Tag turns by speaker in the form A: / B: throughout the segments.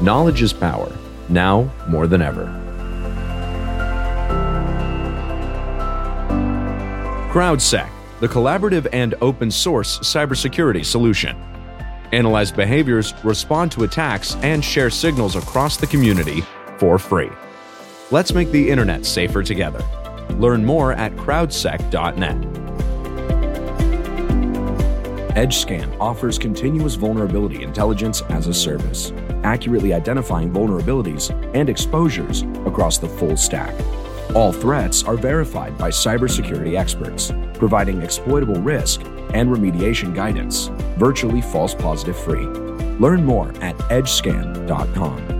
A: Knowledge is power, now more than ever. CrowdSec, the collaborative and open source cybersecurity solution. Analyze behaviors, respond to attacks, and share signals across the community for free. Let's make the internet safer together. Learn more at crowdsec.net.
B: EdgeScan offers continuous vulnerability intelligence as a service, accurately identifying vulnerabilities and exposures across the full stack. All threats are verified by cybersecurity experts, providing exploitable risk and remediation guidance, virtually false positive free. Learn more at edgescan.com.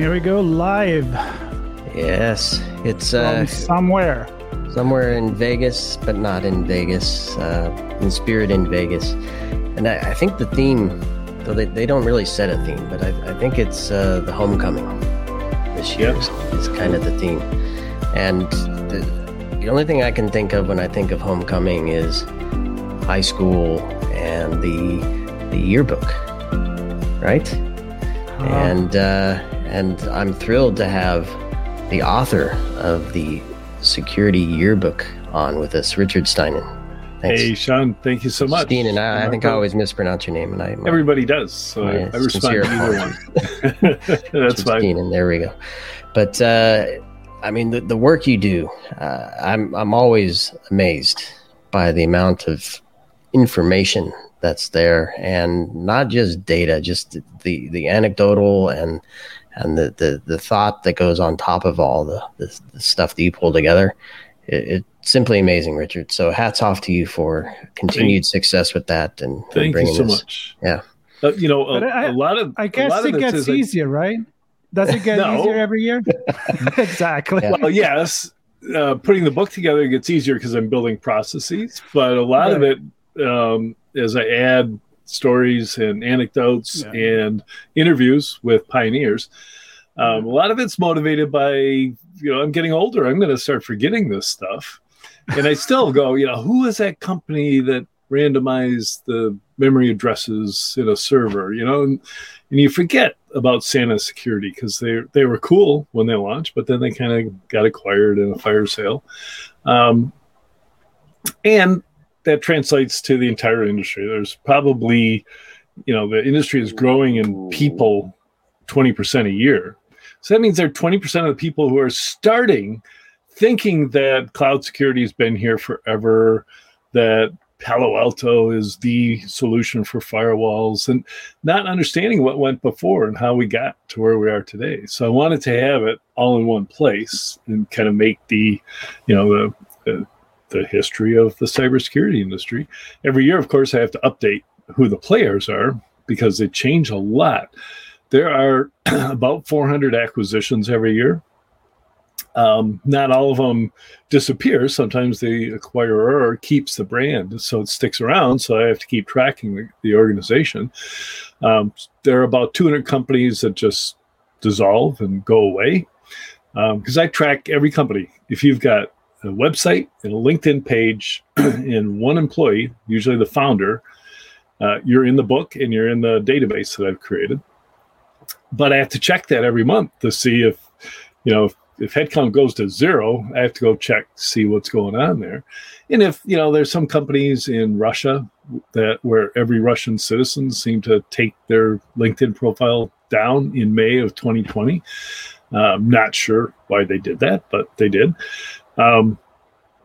C: Here we go live.
D: Yes, it's uh,
C: somewhere.
D: Somewhere in Vegas, but not in Vegas. Uh, in spirit, in Vegas. And I, I, think the theme, though they, they don't really set a theme, but I, I think it's uh, the homecoming this year yep. kind of the theme. And the, the only thing I can think of when I think of homecoming is high school and the the yearbook, right? Uh-huh. And uh, and I'm thrilled to have the author of the security yearbook on with us, Richard Stiennon.
E: Thanks. Hey, Sean, thank you so much.
D: Stiennon, I, I think I always mispronounce your name, and I
E: everybody does. So I, I respond to either one. That's fine.
D: Stiennon, there we go. But uh, I mean, the, the work you do, uh, I'm I'm always amazed by the amount of information that's there, and not just data, just the the anecdotal and and the, the, the thought that goes on top of all the, the, the stuff that you pull together. It, it's simply amazing, Richard. So hats off to you for continued thank, success with that. And,
E: thank
D: and
E: you so
D: this.
E: much.
D: Yeah.
E: Uh, you know, a, I, a, lot of,
C: I guess it gets easier, like, right? Does it get no. easier every year? exactly.
E: Yeah. Well, yes. Uh, putting the book together gets easier because I'm building processes, but a lot right. of it, um, as I add stories and anecdotes yeah. and interviews with pioneers. Um, a lot of it's motivated by, you know, I'm getting older. I'm going to start forgetting this stuff. And I still go, you know, who is that company that randomized the memory addresses in a server, you know? And, and you forget about Sana Security because they, they were cool when they launched, but then they kind of got acquired in a fire sale. Um, and that translates to the entire industry. There's probably, you know, the industry is growing in people 20% a year. So that means there are 20% of the people who are starting thinking that cloud security has been here forever, that Palo Alto is the solution for firewalls, and not understanding what went before and how we got to where we are today. So I wanted to have it all in one place and kind of make the, you know, the, the the history of the cybersecurity industry. Every year, of course, I have to update who the players are because they change a lot. There are about 400 acquisitions every year. Um, not all of them disappear. Sometimes the acquirer keeps the brand, so it sticks around. So I have to keep tracking the, the organization. Um, there are about 200 companies that just dissolve and go away because um, I track every company. If you've got a website and a LinkedIn page and one employee, usually the founder, uh, you're in the book and you're in the database that I've created. But I have to check that every month to see if, you know, if, if headcount goes to zero, I have to go check see what's going on there. And if, you know, there's some companies in Russia that where every Russian citizen seemed to take their LinkedIn profile down in May of 2020. Um, not sure why they did that, but they did. Um,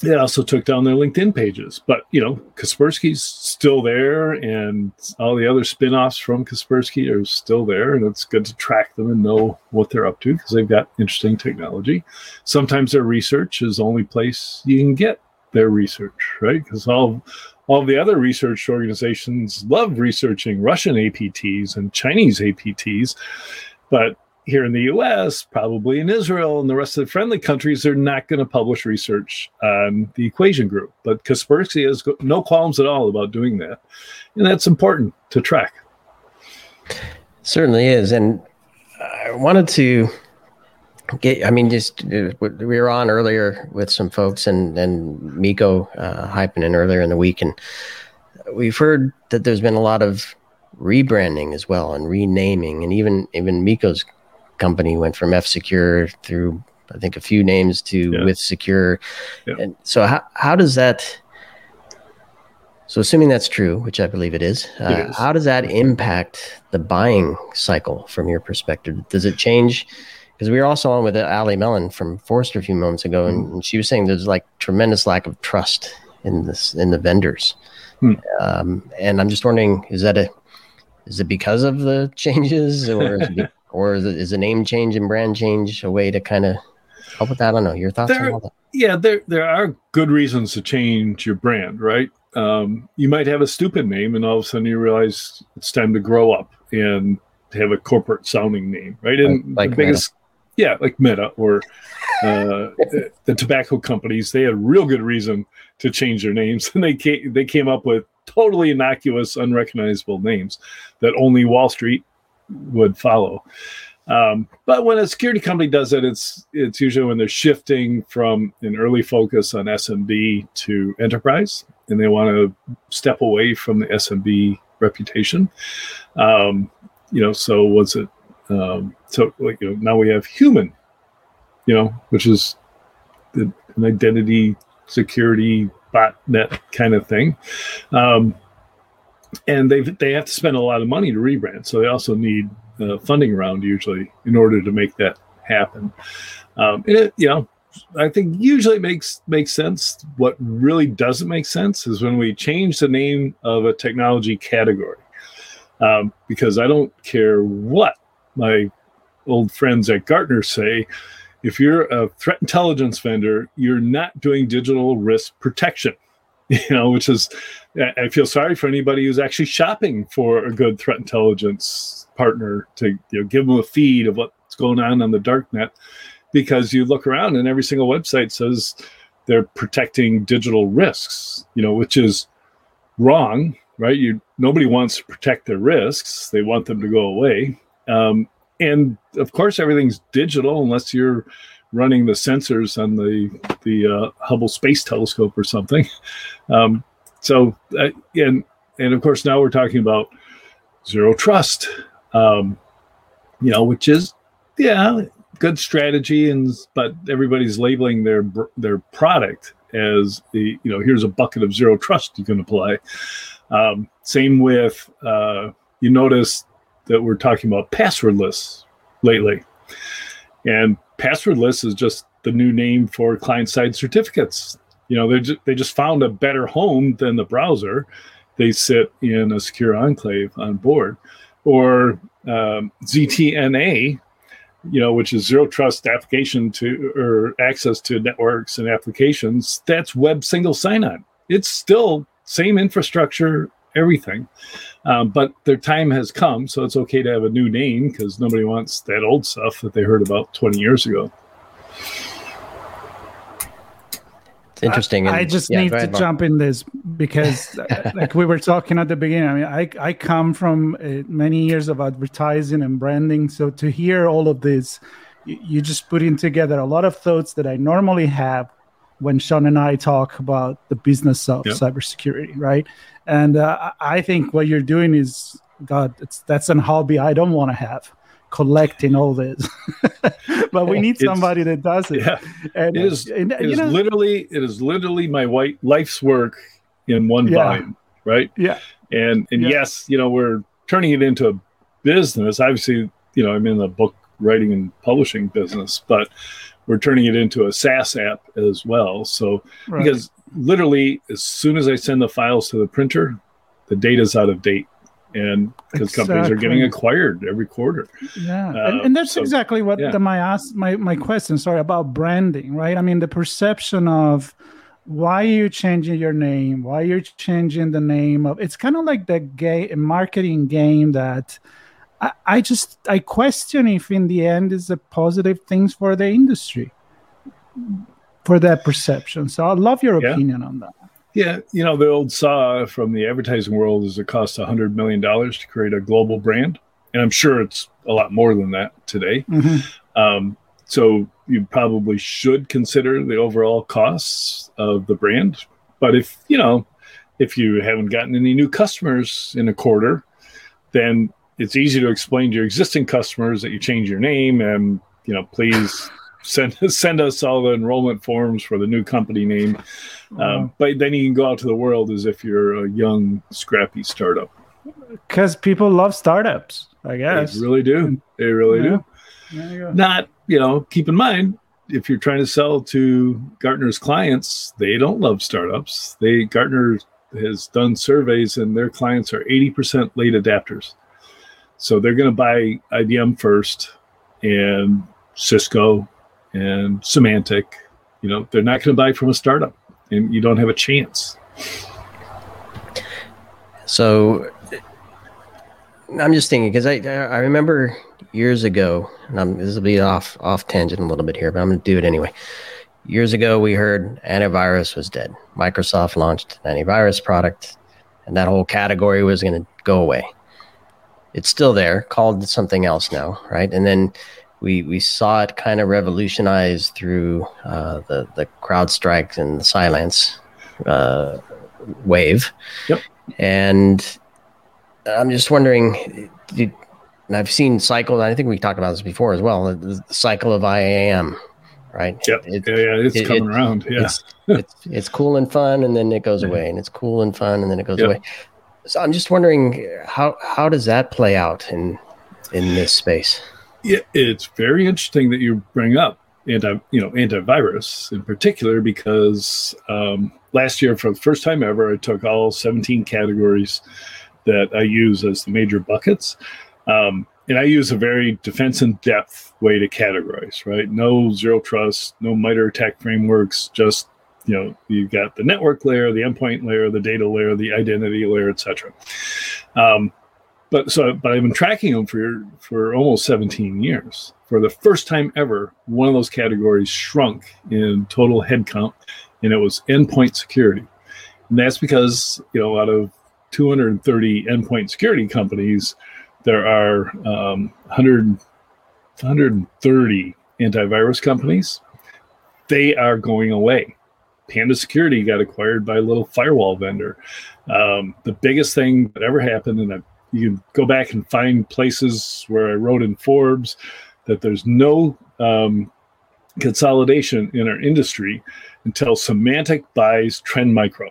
E: they also took down their LinkedIn pages. But, you know, Kaspersky's still there and all the other spin-offs from Kaspersky are still there. And it's good to track them and know what they're up to because they've got interesting technology. Sometimes their research is the only place you can get their research, right? Because all all the other research organizations love researching Russian APTs and Chinese APTs, but here in the US, probably in Israel and the rest of the friendly countries, they're not going to publish research on the equation group. But Kaspersky has no qualms at all about doing that. And that's important to track.
D: Certainly is. And I wanted to get, I mean, just uh, we were on earlier with some folks and, and Mikko uh, Hyppönen in earlier in the week. And we've heard that there's been a lot of rebranding as well and renaming and even even Mikko's company went from F Secure through I think a few names to yeah. WithSecure. Yeah. And so how how does that so assuming that's true, which I believe it is, uh, it is. how does that impact the buying cycle from your perspective? Does it change? Because we were also on with Allie Mellen from Forrester a few moments ago, and, mm. she was saying there's like tremendous lack of trust in this in the vendors. Mm. Um, and I'm just wondering, is that a is it because of the changes, or is it or is, it, is a name change and brand change a way to kind of help with that? I don't know. Your thoughts
E: there,
D: on all that?
E: Yeah, there there are good reasons to change your brand, right? Um, you might have a stupid name, and all of a sudden you realize it's time to grow up and have a corporate sounding name, right? And like, like the biggest, Meta. yeah, like Meta or uh, the tobacco companies, they had real good reason to change their names, and they came, they came up with totally innocuous, unrecognizable names that only Wall Street would follow. Um, but when a security company does it, it's it's usually when they're shifting from an early focus on SMB to enterprise, and they want to step away from the SMB reputation. Um, you know, so was it? Um, so like you know, now we have human, you know, which is an identity security botnet kind of thing. Um, and they they have to spend a lot of money to rebrand. So they also need a funding round usually in order to make that happen. Um, it, you know, I think usually makes makes sense. What really doesn't make sense is when we change the name of a technology category, um, because I don't care what my old friends at Gartner say. If you're a threat intelligence vendor, you're not doing digital risk protection. You know, which is I feel sorry for anybody who's actually shopping for a good threat intelligence partner to you know give them a feed of what's going on on the dark net, because you look around and every single website says they're protecting digital risks, you know, which is wrong, right? You nobody wants to protect their risks; they want them to go away. Um, and of course, everything's digital unless you're running the sensors on the the uh, Hubble Space Telescope or something. Um, so, uh, and and of course now we're talking about zero trust, um, you know, which is yeah, good strategy, and but everybody's labeling their their product as the you know here's a bucket of zero trust you can apply. Um, same with uh, you notice that we're talking about passwordless lately, and passwordless is just the new name for client side certificates you know, they just, they just found a better home than the browser. They sit in a secure enclave on board, or um, ZTNA, you know, which is zero trust application to or access to networks and applications. That's web single sign on. It's still same infrastructure, everything, um, but their time has come, so it's okay to have a new name because nobody wants that old stuff that they heard about 20 years ago.
D: It's interesting.
C: I, I just yeah, need to jump in this because, uh, like we were talking at the beginning, I mean, I, I come from uh, many years of advertising and branding. So to hear all of this, you, you just putting together a lot of thoughts that I normally have when Sean and I talk about the business of yep. cybersecurity, right? And uh, I think what you're doing is, God, that's an hobby I don't want to have collecting all this. but we need somebody that does it.
E: Yeah. And it is, and, it is know, literally it is literally my white life's work in one yeah. volume. right?
C: Yeah.
E: And and
C: Yeah.
E: yes, you know, we're turning it into a business. Obviously, you know, I'm in the book writing and publishing business, but we're turning it into a SaaS app as well. So
C: Right.
E: because literally as soon as I send the files to the printer, the data's out of date. And because companies are getting acquired every quarter.
C: yeah
E: Uh,
C: and, and that's
E: so-
C: exactly what
E: yeah.
C: the, my ask my, my question sorry about branding right i mean the perception of why are you changing your name why are you're changing the name of it's kind of like the gay marketing game that I, I just i question if in the end is a positive things for the industry for that perception so i'd love your
E: Yeah.
C: opinion on that
E: Yeah, you know, the old saw from the advertising world is it costs $100 million to create a global brand. And I'm sure it's a lot more than that today.
C: Mhm.
E: Um, so you probably should consider the overall costs of the brand. But if, you know, if you haven't gotten any new customers in a quarter, then it's easy to explain to your existing customers that you change your name and, you know, please send send us all the enrollment forms for the new company name. Um, but then you can go out to the world as if you're a young, scrappy startup.
C: because people love startups i guess
E: They really do. They really
C: Yeah.
E: do.
C: You.
E: Not, you know, keep in mind if you're trying to sell to Gartner's clients, they don't love startups. They Gartner has done surveys and their clients are 80% late adapters. So they're going to buy IBM first and Cisco and Symantec. You know, they're not going to buy from a startup and you don't have a chance.
D: So I'm just thinking because I I remember years ago, and I'm, this will be off off tangent a little bit here, but I'm going to do it anyway. Years ago, we heard antivirus was dead. Microsoft launched an antivirus product, and that whole category was going to go away. It's still there, called something else now, right? And then we we saw it kind of revolutionize through uh, the the CrowdStrike and the Cylance uh, wave.
E: Yep.
D: And I'm just wondering, did, and I've seen cycle. I think we talked about this before as well. The, the cycle of IAM, right?
E: Yep.
D: It-
E: yeah, yeah, it's
D: it-
E: coming
D: it-
E: around. Yeah.
D: It's, it's it's cool and fun, and then it goes away, and it's cool and fun, and then it goes
E: Yep.
D: away. So I'm just wondering how how does that play out in in this space?
E: Yeah, it's very interesting that you bring up anti, you know, antivirus in particular because um, last year, for the first time ever, I took all 17 categories that I use as the major buckets, um, and I use a very defense in depth way to categorize. Right? No zero trust, no MITRE attack frameworks, just you know, you've got the network layer, the endpoint layer, the data layer, the identity layer, etc. Um, but so but I've been tracking them for for almost 17 years. For the first time ever, one of those categories shrunk in total headcount, and it was endpoint security. And that's because you know out of 230 endpoint security companies, there are um, 100, 130 antivirus companies. They are going away. Panda Security got acquired by a little firewall vendor. Um, the biggest thing that ever happened, and I you can go back and find places where I wrote in Forbes that there's no um, consolidation in our industry until Symantec buys Trend Micro.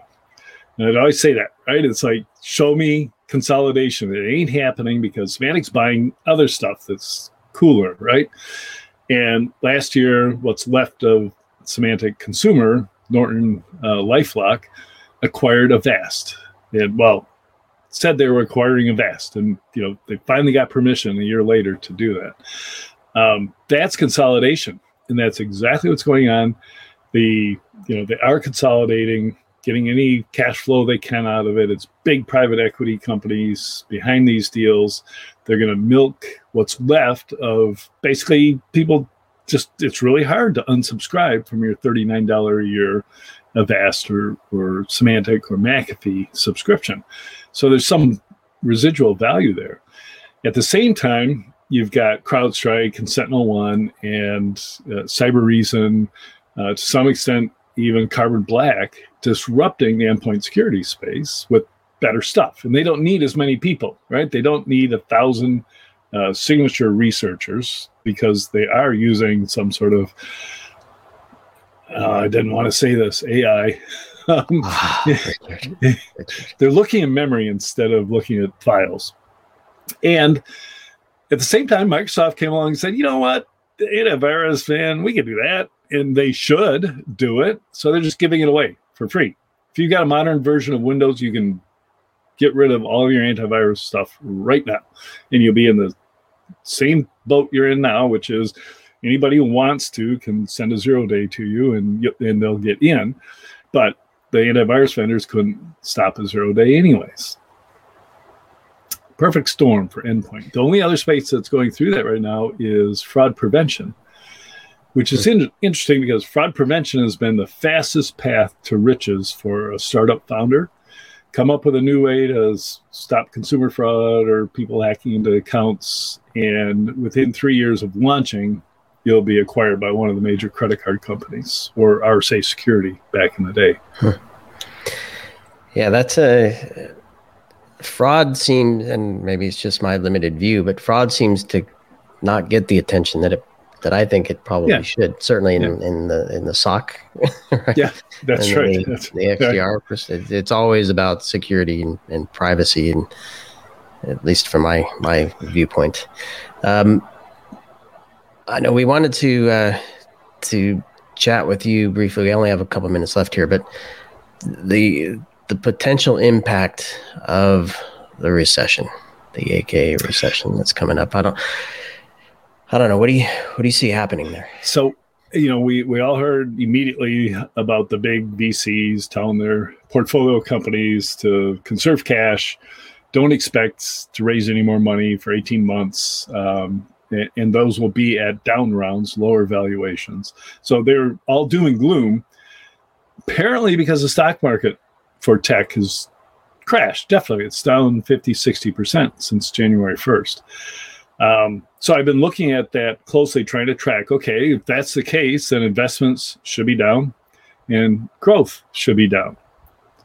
E: And I'd always say that, right? It's like, show me consolidation. It ain't happening because Symantec's buying other stuff that's cooler, right? And last year, what's left of Symantec Consumer, Norton uh, Lifelock, acquired Avast. And well, said they were acquiring Avast, and you know they finally got permission a year later to do that. Um, that's consolidation, and that's exactly what's going on. The you know they are consolidating, getting any cash flow they can out of it. It's big private equity companies behind these deals. They're going to milk what's left of basically people. Just it's really hard to unsubscribe from your thirty nine dollar a year Avast or, or Symantec or McAfee subscription. So there's some residual value there. At the same time, you've got CrowdStrike and Sentinel One and uh, Cybereason, uh, to some extent, even Carbon Black, disrupting the endpoint security space with better stuff. And they don't need as many people, right? They don't need a thousand uh, signature researchers because they are using some sort of uh, I didn't want to say this AI um, oh, they're looking at memory instead of looking at files. And at the same time, Microsoft came along and said, you know what? Antivirus, man, we can do that. And they should do it. So they're just giving it away for free. If you've got a modern version of Windows, you can get rid of all your antivirus stuff right now. And you'll be in the same boat you're in now, which is anybody who wants to can send a zero day to you and, and they'll get in. But the antivirus vendors couldn't stop a zero day anyways. Perfect storm for endpoint. The only other space that's going through that right now is fraud prevention, which is in- interesting because fraud prevention has been the fastest path to riches for a startup founder come up with a new way to stop consumer fraud or people hacking into accounts. And within three years of launching, you'll be acquired by one of the major credit card companies or RSA Security back in the day. Huh.
D: Yeah, that's a fraud seems, and maybe it's just my limited view, but fraud seems to not get the attention that it that I think it probably yeah. should. Certainly in, yeah. in the in the SOC.
E: right? Yeah, that's
D: and
E: right.
D: The, that's the XDR. Right. It's always about security and, and, privacy, and at least from my my viewpoint. Um, I know we wanted to uh, to chat with you briefly. We only have a couple minutes left here, but the the potential impact of the recession, the AK recession that's coming up. I don't I don't know. What do you what do you see happening there?
E: So, you know, we we all heard immediately about the big VCs telling their portfolio companies to conserve cash, don't expect to raise any more money for 18 months. Um, and, and those will be at down rounds, lower valuations. So they're all doom and gloom. Apparently, because the stock market for tech has crashed. Definitely, it's down 50, 60% since January 1st. Um, so I've been looking at that closely, trying to track. Okay, if that's the case, then investments should be down, and growth should be down.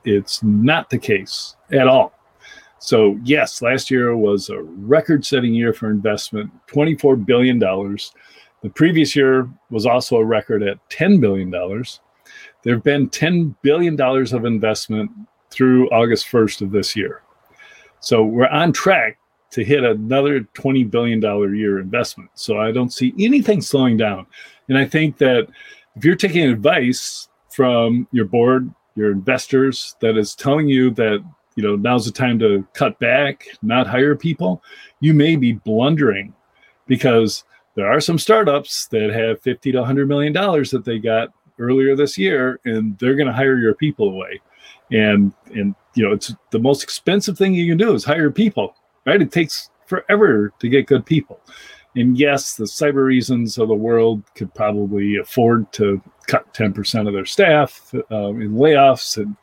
E: It's not the case at all. So yes, last year was a record-setting year for investment, twenty-four billion dollars. The previous year was also a record at ten billion dollars. There have been ten billion dollars of investment through August first of this year. So we're on track to hit another $20 billion year investment. So I don't see anything slowing down. And I think that if you're taking advice from your board, your investors that is telling you that, you know, now's the time to cut back, not hire people, you may be blundering because there are some startups that have 50 to 100 million dollars that they got earlier this year and they're going to hire your people away. And and you know, it's the most expensive thing you can do is hire people right? It takes forever to get good people. And yes, the Cybereasons of the world could probably afford to cut 10% of their staff uh, in layoffs and,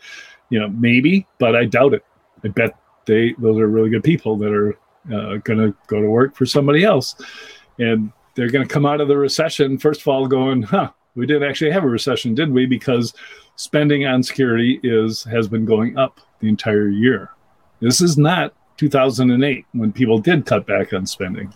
E: you know, maybe, but I doubt it. I bet they, those are really good people that are uh, going to go to work for somebody else. And they're going to come out of the recession, first of all, going, huh, we didn't actually have a recession, did we? Because spending on security is has been going up the entire year. This is not 2008 when people did cut back on spending.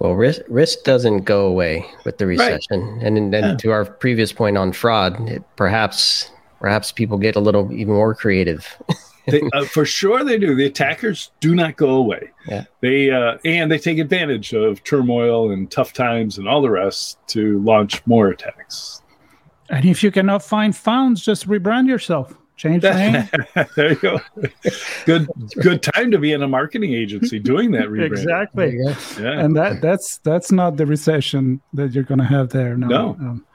D: Well, risk risk doesn't go away with the recession, right. and then yeah. to our previous point on fraud, it, perhaps perhaps people get a little even more creative.
E: they, uh, for sure, they do. The attackers do not go away.
D: Yeah.
E: They uh, and they take advantage of turmoil and tough times and all the rest to launch more attacks.
C: And if you cannot find funds, just rebrand yourself. Change the name.
E: there you go. Good good time to be in a marketing agency doing that rebrand.
C: exactly. Yeah. And that that's that's not the recession that you're going to have there. No. no. Um,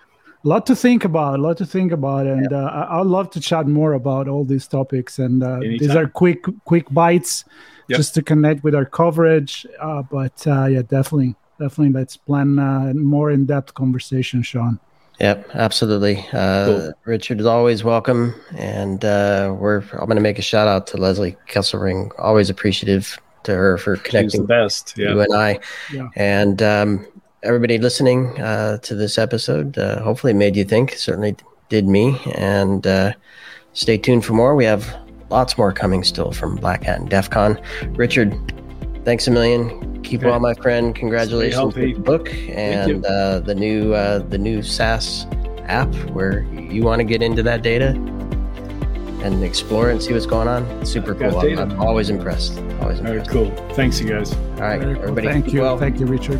C: a lot to think about. A lot to think about, and yeah. uh, I, would love to chat more about all these topics. And uh, these are quick quick bites, yep. just to connect with our coverage. Uh, but uh, yeah, definitely, definitely, let's plan uh, more in depth conversation, Sean.
D: Yep, absolutely. Uh, cool. Richard is always welcome, and uh, we're. I'm going to make a shout out to Leslie Kesselring. Always appreciative to her for connecting.
E: the best. Yeah.
D: You and I, yeah. and um, everybody listening uh, to this episode. Uh, hopefully, it made you think. Certainly did me. And uh, stay tuned for more. We have lots more coming still from Black Hat and DEF CON. Richard, thanks a million keep okay. well, my friend. Congratulations with the book and uh, the new uh, the new SaaS app where you want to get into that data. and explore and see what's going on. Super cool. I'm, I'm, always impressed. Always impressed.
E: All right, cool. Thanks, you guys.
D: All right, cool. everybody.
C: Thank you.
D: Well.
C: Thank you, Richard.